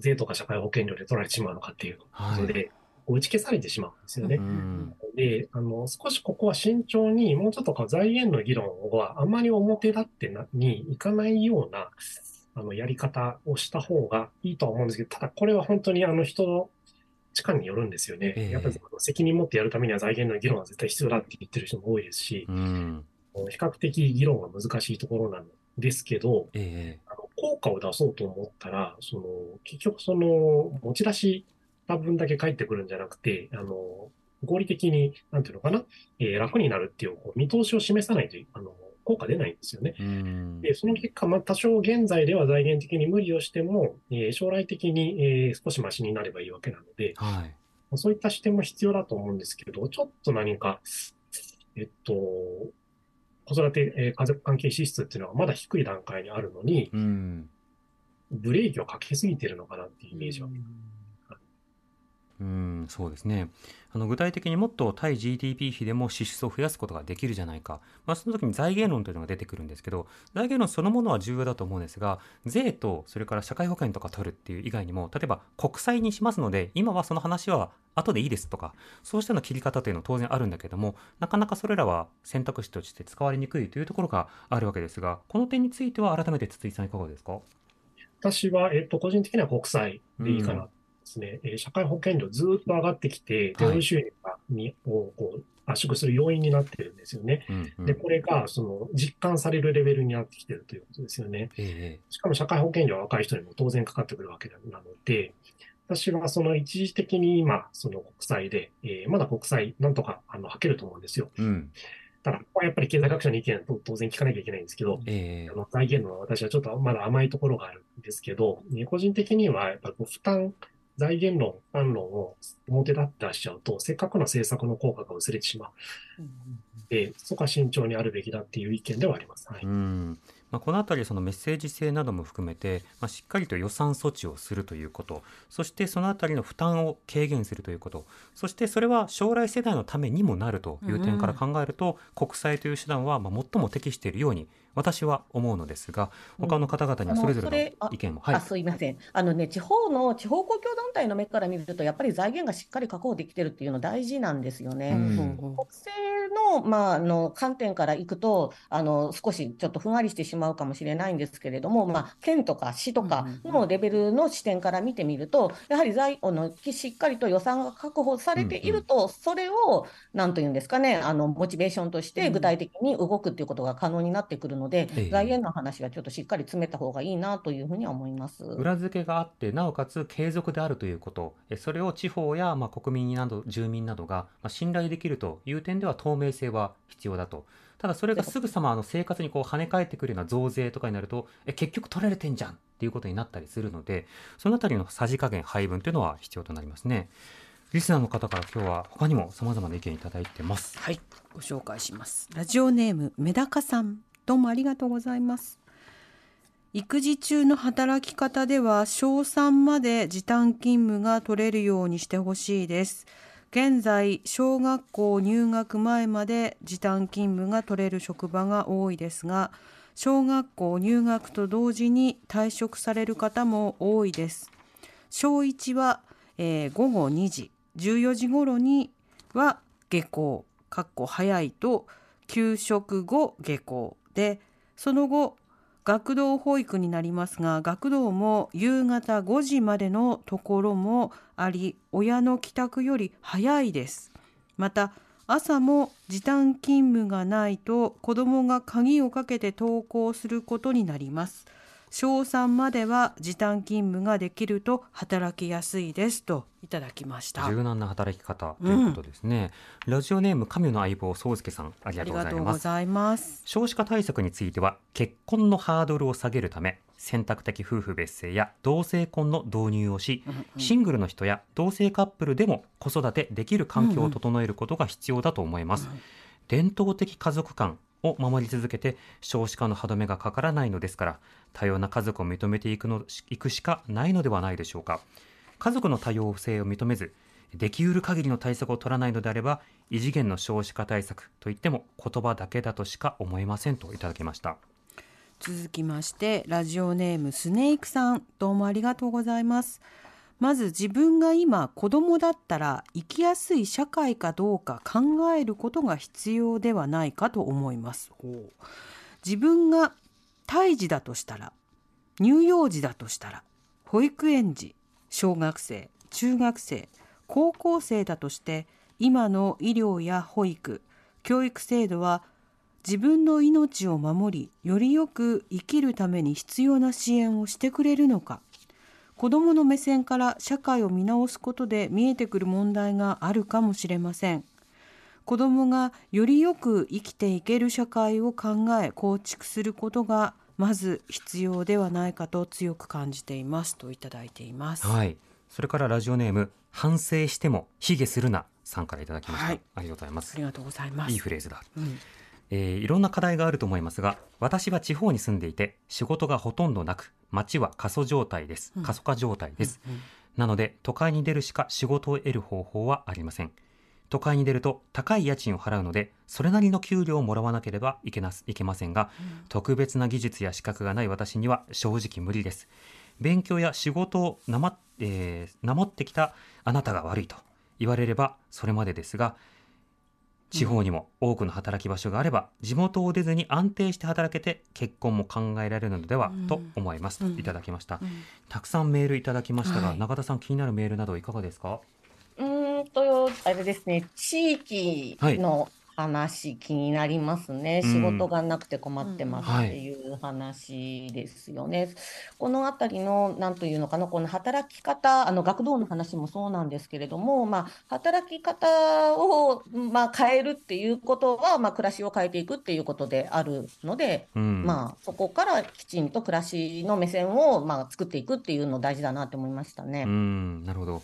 税とか社会保険料で取られてしまうのかっていうこはい。とで、打ち消されてしまうんですよねう。ん。で、あの、少しここは慎重に、もうちょっとこう財源の議論はあまり表立ってなにいかないような、あの、やり方をした方がいいとは思うんですけど、ただこれは本当にあの人の力によるんですよね。ええやっぱり責任持ってやるためには財源の議論は絶対必要だって言ってる人も多いですしう、ん。比較的議論が難しいところなんですけど、ええあの効果を出そうと思ったら、その、結局その、持ち出した分だけ返ってくるんじゃなくて、あの、合理的に、なんていうのかな、えー楽になるっていうこう見通しを示さないと、あの、効果出ないんですよね。うん。で、その結果、まあ、多少現在では財源的に無理をしても、えー将来的に、えー少しマシになればいいわけなので、はい。そういった視点も必要だと思うんですけど、ちょっと何か、えっと、子育て、えー家族関係支出っていうのはまだ低い段階にあるのに、うん。ブレーキをかけすぎてるのかなっていうイメージは。うん、そうですね。あの具体的にもっと対 GDP 比でも支出を増やすことができるじゃないか。まあ、その時に財源論というのが出てくるんですけど、財源論そのものは重要だと思うんですが、税とそれから社会保険とか取るっていう以外にも、例えば国債にしますので、今はその話は後でいいですとか、そうしたの切り方というのは当然あるんだけども、なかなかそれらは選択肢として使われにくいというところがあるわけですが、この点については改めて筒井さんいかがですか？私は、えっと、個人的には国債でいいかなですね。えー社会保険料ずーっと上がってきて、手取り収入がにをこう圧縮する要因になってるんですよね。うん、うん。で、これが、その、実感されるレベルになってきてるということですよね。えしかも社会保険料は若い人にも当然かかってくるわけなので、私はその一時的に今、その国債で、えーまだ国債なんとかあの、はけると思うんですよ。えうん。ただ、ここはやっぱり経済学者の意見と当然聞かなきゃいけないんですけど、ええあの財源の私はちょっとまだ甘いところがあるんですけど、ね個人的にはやっぱり負担、財源論、負担論を表立って出しちゃうと、せっかくの政策の効果が薄れてしまう。で、そこは慎重にあるべきだっていう意見ではあります。はい。うんまあ、このあたりそのメッセージ性なども含めて、まあ、しっかりと予算措置をするということそしてそのあたりの負担を軽減するということそしてそれは将来世代のためにもなるという点から考えると、国債という手段はまあ最も適しているように私は思うのですが他の方々にはそれぞれあの意見を、はい。あ、すいません。あのね、地方の地方公共団体の目から見ると、やっぱり財源がしっかり確保できてるっていうの大事なんですよね。うん。国政の,、まあ、あの観点からいくとあの、少しちょっとふんわりしてしまうかもしれないんですけれども、まあ、県とか市とかのレベルの視点から見てみると、やはり財あのしっかりと予算が確保されていると、それをなんというんですかね、あのモチベーションとして具体的に動くっていうことが可能になってくるので、ええ。財源の話はちょっとしっかり詰めた方がいいなというふうには思います。裏付けがあってなおかつ継続であるということ。えそれを地方やまあ国民など住民などがまあ信頼できるという点では透明性は必要だと。ただそれがす。ぐさまあの生活にこう跳ね返ってくるような増税とかになるとえ結局取られてんじゃんっていうことになったりするのでそのあたりのさじ加減配分というのは必要となりますね。リスナーの方から今日は他にも様々な意見いただいてます。はい、ご紹介します。ラジオネームメダカさん、どうもありがとうございます。育児中の働き方では小3まで時短勤務が取れるようにしてほしいです。現在小学校入学前まで時短勤務が取れる職場が多いですが小学校入学と同時に退職される方も多いです小1は、えー午後2時14時頃には下校かっこ早いと給食後下校でその後学童保育になりますが学童も夕方5時までのところもあり親の帰宅より早いです。また朝も時短勤務がないと子どもが鍵をかけて登校することになります。小3までは時短勤務ができると働きやすいですといただきました。柔軟な働き方ということですね、ラジオネーム神の相棒宗介さんありがとうございうます。ございます。少子化対策については結婚のハードルを下げるため選択的夫婦別姓や同性婚の導入をし、シングルの人や同性カップルでも子育てできる環境を整えることが必要だと思います、伝統的家族観を守り続けて少子化の歯止めがかからないのですから多様な家族を認めていくのいくしかないのではないでしょうか。家族の多様性を認めずできうる限りの対策を取らないのであれば異次元の少子化対策といっても言葉だけだとしか思えませんといただきました。続きましてラジオネームスネークさん。どうもありがとうございます。まず自分が今子供だったら生きやすい社会かどうか考えることが必要ではないかと思います。自分が胎児だとしたら乳幼児だとしたら保育園児小学生中学生高校生だとして今の医療や保育教育制度は自分の命を守りよりよく生きるために必要な支援をしてくれるのか子どもの目線から社会を見直すことで見えてくる問題があるかもしれません。子どもがよりよく生きていける社会を考え構築することがまず必要ではないかと強く感じています。といただいています。はい。それからラジオネーム反省しても卑下するなさんからいただきました、はい。ありがとうございます。ありがとうございます。いいフレーズだ。うん。えーいろんな課題があると思いますが私は地方に住んでいて仕事がほとんどなく街は過疎状態です。過疎化状態です、なので都会に出るしか仕事を得る方法はありません。都会に出ると高い家賃を払うのでそれなりの給料をもらわなければいけないけませんが、特別な技術や資格がない私には正直無理です。勉強や仕事をなま、えーなまってきたあなたが悪いと言われればそれまでですが地方にも多くの働き場所があれば地元を出ずに安定して働けて結婚も考えられるのではと思います、うん。いただきました、うん。たくさんメールいただきましたが、はい。中田さん気になるメールなどいかがですか？うーんと、あれですね、地域の話、気になりますね。うん仕事がなくて困ってますはいっていう話ですよね。このあたりの、なんというのかな、この働き方、あの学童の話もそうなんですけれども、まあ、働き方を、まあ、変えるっていうことは、まあ、暮らしを変えていくっていうことであるので、うんまあ、そこからきちんと暮らしの目線を、まあ、作っていくっていうの大事だなって思いましたね。うんなるほど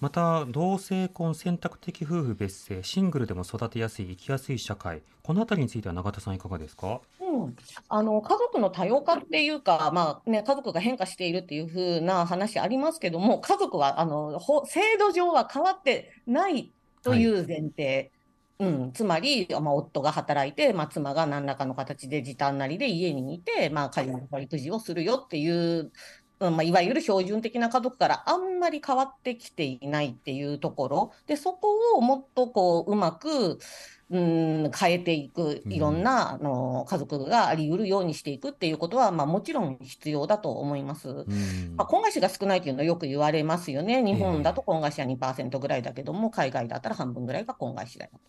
また同性婚選択的夫婦別姓シングルでも育てやすい生きやすい社会このあたりについては永田さんいかがですか？うん、あの家族の多様化っていうか、まあね、家族が変化しているっていう風な話ありますけども、家族はあのほ制度上は変わってないという前提。うん、つまり、まあ、夫が働いて、まあ、妻が何らかの形で時短なりで家にいて、まあ、家事の育児をするよっていう、うんまあ、いわゆる標準的な家族からあんまり変わってきていないっていうところで、そこをもっとこううまく、うん、変えていく、いろんな、あの家族があり得るようにしていくっていうことは、まあ、もちろん必要だと思います。うんまあ、婚外子が少ないというのはよく言われますよね。日ええ本だと婚外子は2%ぐらいだけども、海外だったら半分ぐらいが婚外子だよと。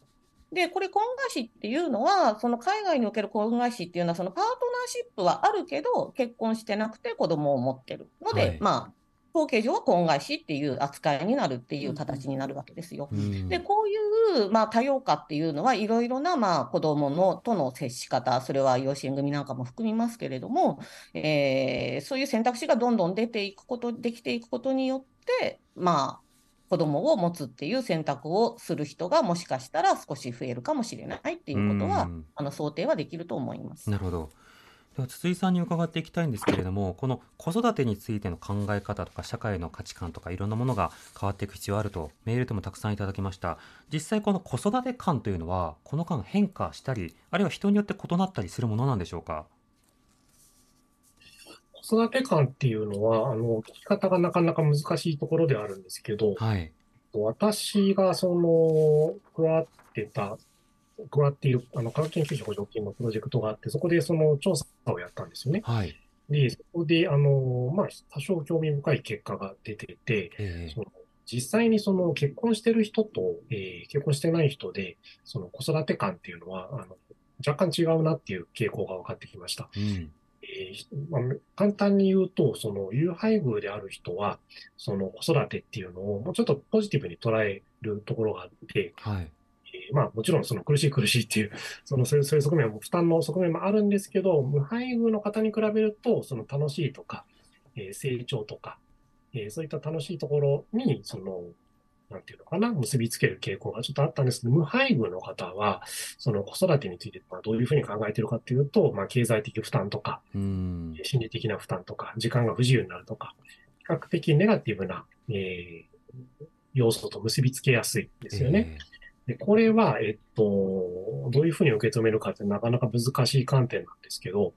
で、これ婚外子っていうのは、その海外における婚外子っていうのは、そのパートナーシップはあるけど、結婚してなくて子供を持ってるので、はい。まあ、統計上は婚外子っていう扱いになるっていう形になるわけですよ。うん。で、こういう、まあ、多様化っていうのは、いろいろな、まあ、子供のとの接し方、それは養子縁組なんかも含みますけれども、えーそういう選択肢がどんどん出ていくこと、できていくことによって、まあ、子供を持つっていう選択をする人がもしかしたら少し増えるかもしれないっていうことは、うんあの想定はできると思います。なるほど。では筒井さんに伺っていきたいんですけれども、この子育てについての考え方とか社会の価値観とかいろんなものが変わっていく必要あるとメールでもたくさんいただきました。実際この子育て観というのはこの間変化したり、あるいは人によって異なったりするものなんでしょうか？子育て観っていうのは、あの、聞き方がなかなか難しいところではあるんですけど、はい。私がその、加わってた、加わっている、あの、科学研究者補助金のプロジェクトがあって、そこでその調査をやったんですよね。はい。で、そこで、あの、まあ、多少興味深い結果が出てて、えその実際にその結婚してる人と、えー結婚してない人で、その子育て観っていうのは、あの、若干違うなっていう傾向が分かってきました。えうん。えーまあ、簡単に言うと、その、有配偶である人は、その子育てっていうのをもうちょっとポジティブに捉えるところがあって、はい。えーまあもちろんその苦しい苦しいっていう、そのそういう側面も負担の側面もあるんですけど、無配偶の方に比べると、その楽しいとか、えー成長とか、えーそういった楽しいところに、その、なんていうのかな、結びつける傾向がちょっとあったんですけど、無配偶の方は、その子育てについてまあどういうふうに考えているかっていうと、まあ経済的負担とか、うん。心理的な負担とか、時間が不自由になるとか、比較的ネガティブな、えー要素と結びつけやすいですよね。で、これは、えっと、どういうふうに受け止めるかってなかなか難しい観点なんですけど、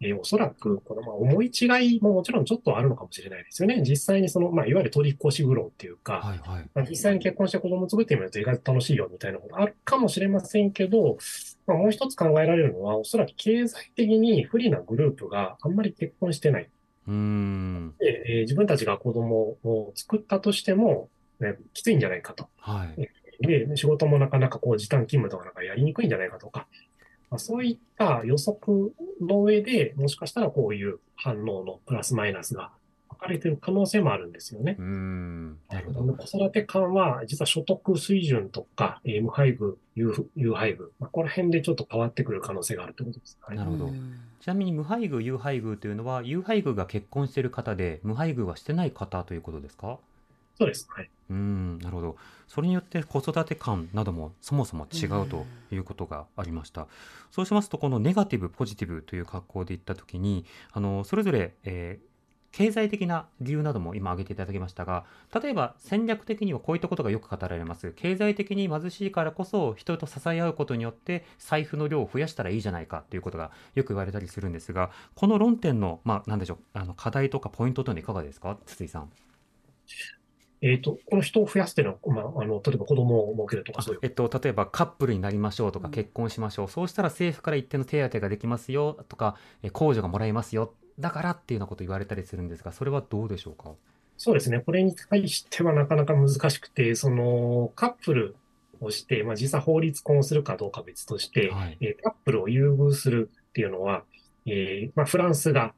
えーおそらく、この、まあ、思い違いももちろんちょっとあるのかもしれないですよね。実際にその、まあ、いわゆる取り越し苦労っていうか、はいはい。まあ、実際に結婚して子供を作ってみると意外と楽しいよみたいなことあるかもしれませんけど、まあ、もう一つ考えられるのは、おそらく経済的に不利なグループがあんまり結婚してない。うん。で、えー自分たちが子供を作ったとしても、ね、きついんじゃないかと。はい。で、仕事もなかなかこう時短勤務とかなんかやりにくいんじゃないかとか、まあ、そういった予測の上で、もしかしたらこういう反応のプラスマイナスが分かれている可能性もあるんですよね。うん。なるほど。子育て観は、実は所得水準とか、えー無配偶、有有配偶、まあ、この辺でちょっと変わってくる可能性があるということです。はいなるほど。ちなみに無配偶、有配偶というのは、有配偶が結婚している方で、無配偶はしてない方ということですか？そうです。はい。うん、なるほど。それによって子育て観などもそもそも違うということがありました。そうしますと、このネガティブ、ポジティブという格好で言ったときに、あの、それぞれ、えー経済的な理由なども今挙げていただきましたが、例えば戦略的にはこういったことがよく語られます。経済的に貧しいからこそ人と支え合うことによって財布の量を増やしたらいいじゃないかということがよく言われたりするんですが、この論点の、まあ、なんでしょう、あの課題とかポイントというのはいかがですか？筒井さん。えっ、と、この人を増やすっていうのは、まあ、あの、例えば子供を設けるとかあそういう。えっと、例えばカップルになりましょうとかうん結婚しましょう、そうしたら政府から一定の手当ができますよとかえ控除がもらえますよだからっていうようなこと言われたりするんですがそれはどうでしょうか？そうですね。これに対してはなかなか難しくて、その、カップルをして、まあ、実際法律婚をするかどうかは別として、はいえーカップルを優遇するっていうのは、えーまあ、フランスが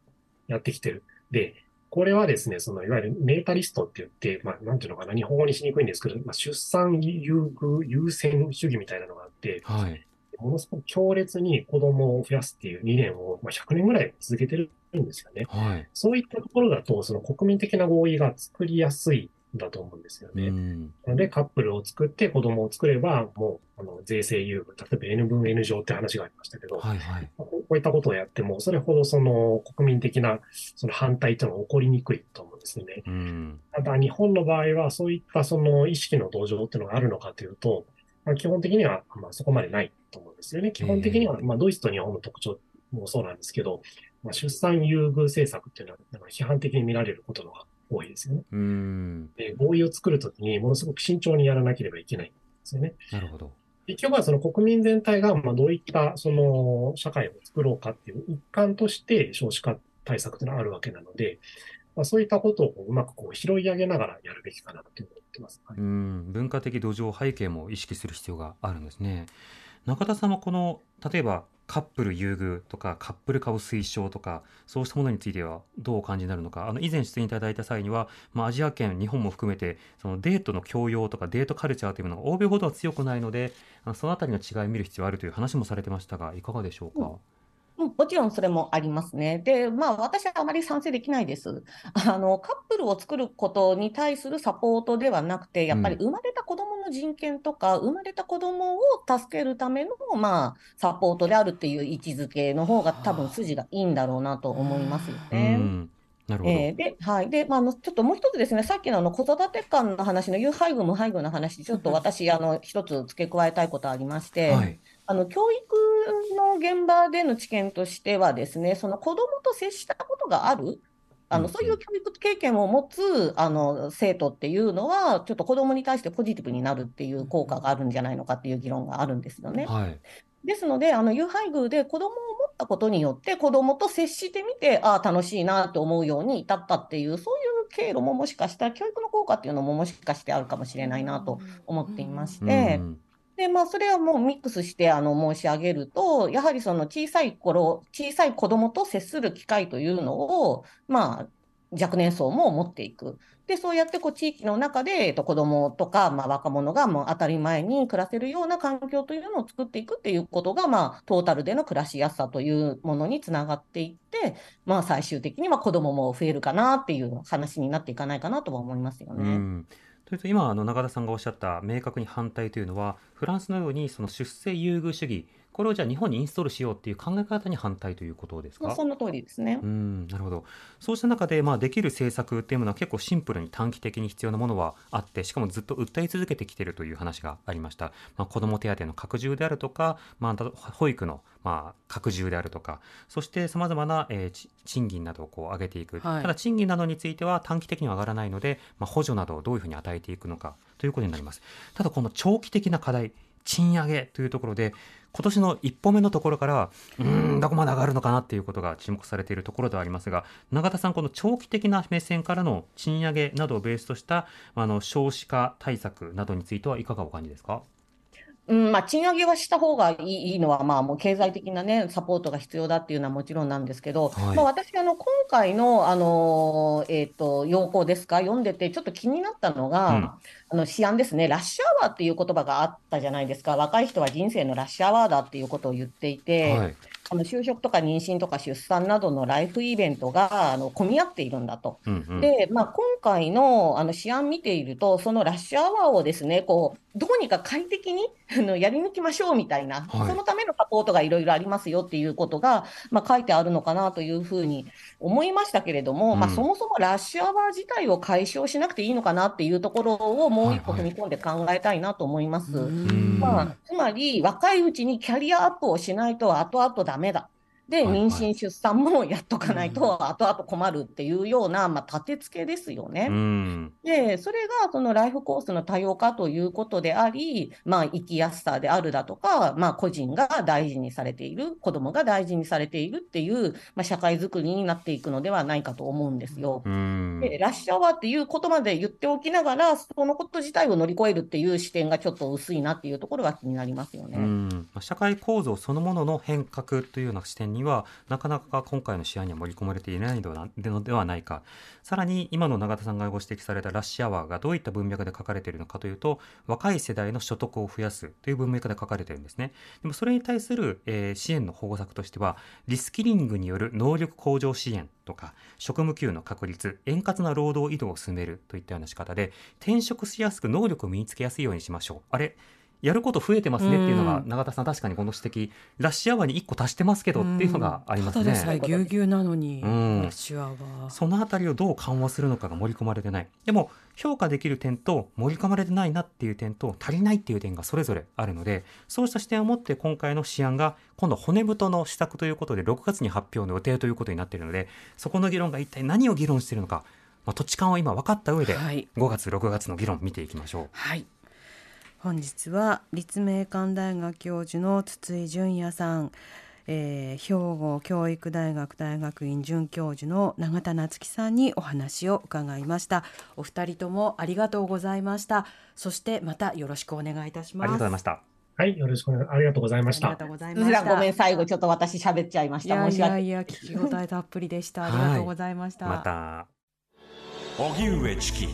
やってきてる。で、これはですね、その、いわゆるネータリストって言って、まあ、なんていうのかな、日本語にしにくいんですけど、まあ、出産優遇、優先主義みたいなのがあって、はいものすごく強烈に子供を増やすっていう理念を、まあ、100年ぐらい続けてるんですよね。はいそういったところだと、その国民的な合意が作りやすいんだと思うんですようね。んなので、カップルを作って子供を作れば、もう、あの、税制優遇、例えば N 分 N 乗って話がありましたけど、はいはいこういったことをやっても、それほどその国民的なその反対というのは起こりにくいと思うんですよね。うんただ、日本の場合は、そういったその意識の同情っていうのがあるのかというと、まあ、基本的には、まあ、そこまでないと思うんですよね。基本的には、まあ、ドイツと日本の特徴もそうなんですけど、まあ、出産優遇政策っていうのは、なんか批判的に見られることが多いですよね。うん。で合意を作るときに、ものすごく慎重にやらなければいけないんですよね。なるほど。結局はその国民全体が、まあ、どういったその社会を作ろうかっていう一環として少子化対策というのはあるわけなので、まあ、そういったことをうまくこう拾い上げながらやるべきかなと思ってます。はいうん、文化的土壌背景も意識する必要があるんですね。中田さんはこの例えばカップル優遇とかカップル化を推奨とかそうしたものについてはどうお感じになるのか？あの以前出演いただいた際には、まあ、アジア圏日本も含めてそのデートの教養とかデートカルチャーというものが欧米ほどは強くないのであのその辺りの違いを見る必要があるという話もされてましたがいかがでしょうか、うんもちろんそれもありますね。で、まあ私はあまり賛成できないです。あの、カップルを作ることに対するサポートではなくて、やっぱり生まれた子供の人権とか、生まれた子供を助けるための、まあ、サポートであるっていう位置づけの方が多分筋がいいんだろうなと思いますようね。んなるほど、えーで、はい。で、まあ、ちょっともう一つですね、さっきのあの子育て間の話の有配偶、無配偶の話、ちょっと私、あの、一つ付け加えたいことありまして、はい、あの、教育の現場での知見としてはですね、その子供と接したことがある、あの、うんそういう教育経験を持つ、あの、生徒っていうのは、ちょっと子供に対してポジティブになるっていう効果があるんじゃないのかっていう議論があるんですよね。はい。ですので、あの、有配偶で子供を持ったことによって、子供と接してみて、ああ、楽しいなと思うように至ったっていう、そういう経路ももしかしたら、教育の効果っていうのももしかしてあるかもしれないなと思っていまして、うんで、まあ、それはもうミックスして、あの、申し上げると、やはりその小さい頃、小さい子供と接する機会というのを、まあ、若年層も持っていく。で、そうやってこう地域の中で、えっと、子供とか、まあ、若者がもう当たり前に暮らせるような環境というのを作っていくっていうことが、まあ、トータルでの暮らしやすさというものにつながっていって、まあ、最終的には子供も増えるかなっていう話になっていかないかなとは思いますよね。んというと今あの永田さんがおっしゃった明確に反対というのはフランスのようにその出世優遇主義これをじゃあ日本にインストールしようっていう考え方に反対ということですか？まあその通りですね。う。んなるほど。そうした中で、まあ、できる政策っていうものは結構シンプルに短期的に必要なものはあってしかもずっと訴え続けてきているという話がありました、まあ、子ども手当の拡充であるとか、まあ、保育の、まあ、拡充であるとかそしてさまざまな、えーち賃金などをこう上げていく、はい。ただ賃金などについては短期的には上がらないので、まあ、補助などをどういうふうに与えていくのかということになります。ただこの長期的な課題賃上げというところで今年の一歩目のところからうーんどこまで上がるのかなっていうことが注目されているところではありますが永田さんこの長期的な目線からの賃上げなどをベースとしたあの少子化対策などについてはいかがお感じですか？うん、まあ、賃上げはした方がいいのは、まあ、もう経済的なね、サポートが必要だっていうのはもちろんなんですけど、はい。まあ、私、あの、今回の、あの、えっと、要項ですか、読んでてちょっと気になったのが、うんあの、試案ですね、ラッシュアワーっていう言葉があったじゃないですか。若い人は人生のラッシュアワーだっていうことを言っていて、はいあの、就職とか妊娠とか出産などのライフイベントが、あの、混み合っているんだと。うんうんで、まあ、今回のあの試案見ていると、そのラッシュアワーをですね、こう、どうにか快適にあのやり抜きましょうみたいな、はいそのためのサポートがいろいろありますよっていうことが、まあ、書いてあるのかなというふうに思いましたけれども、まあ、うんそもそもラッシュアワー自体を解消しなくていいのかなっていうところをもう一歩はいはい踏み込んで考えたいなと思います。んまあ、つまり、若いうちにキャリアアップをしないと後々ダメだ。で、妊娠、出産もやっとかないと後々困るっていうような、まあ、立て付けですよね。うんで、それがそのライフコースの多様化ということであり、まあ、生きやすさであるだとか、まあ、個人が大事にされている、子供が大事にされているっていう、まあ、社会づくりになっていくのではないかと思うんですよ。うんで、ラッシュアワーっていう言葉で言っておきながら、そのこと自体を乗り越えるっていう視点がちょっと薄いなっていうところが気になりますよね。うんまあ社会構造そのものの変革というような視点ににはなかなか今回の試案には盛り込まれていないのでのではないか。さらに今の永田さんがご指摘されたラッシュアワーがどういった文脈で書かれているのかというと若い世代の所得を増やすという文脈で書かれているんですね。でもそれに対する、えー支援の保護策としてはリスキリングによる能力向上支援とか職務給の確立円滑な労働移動を進めるといったような仕方で転職しやすく能力を身につけやすいようにしましょう。あれやること増えてますねっていうのが、うん永田さん確かにこの指摘ラッシュアワーに1個足してますけどっていうのがありますただでさね。えぎゅうぎゅうなのに、うんラッシュアワー。そのあたりをどう緩和するのかが盛り込まれてない。でも、評価できる点と盛り込まれてないなっていう点と足りないっていう点がそれぞれあるので、そうした視点を持って今回の試案が今度骨太の施策ということで6月に発表の予定ということになっているので、そこの議論が一体何を議論しているのか、まあ、土地勘を今分かった上で、はい5月、6月の議論見ていきましょう。はい。本日は立命館大学教授の筒井淳也さん、えー兵庫教育大学大学院准教授の永田夏樹さんにお話を伺いました。お二人ともありがとうございました。そしてまたよろしくお願いいたしあます。りがとうございました。はい、よろしくお願い、ありがとうございましたありがと。うございました。ごめん、最後ちょっと私喋っちゃいました。いやい申し訳やいや、聞き応えたっぷりでした。ありがとうございました。また。荻上チキ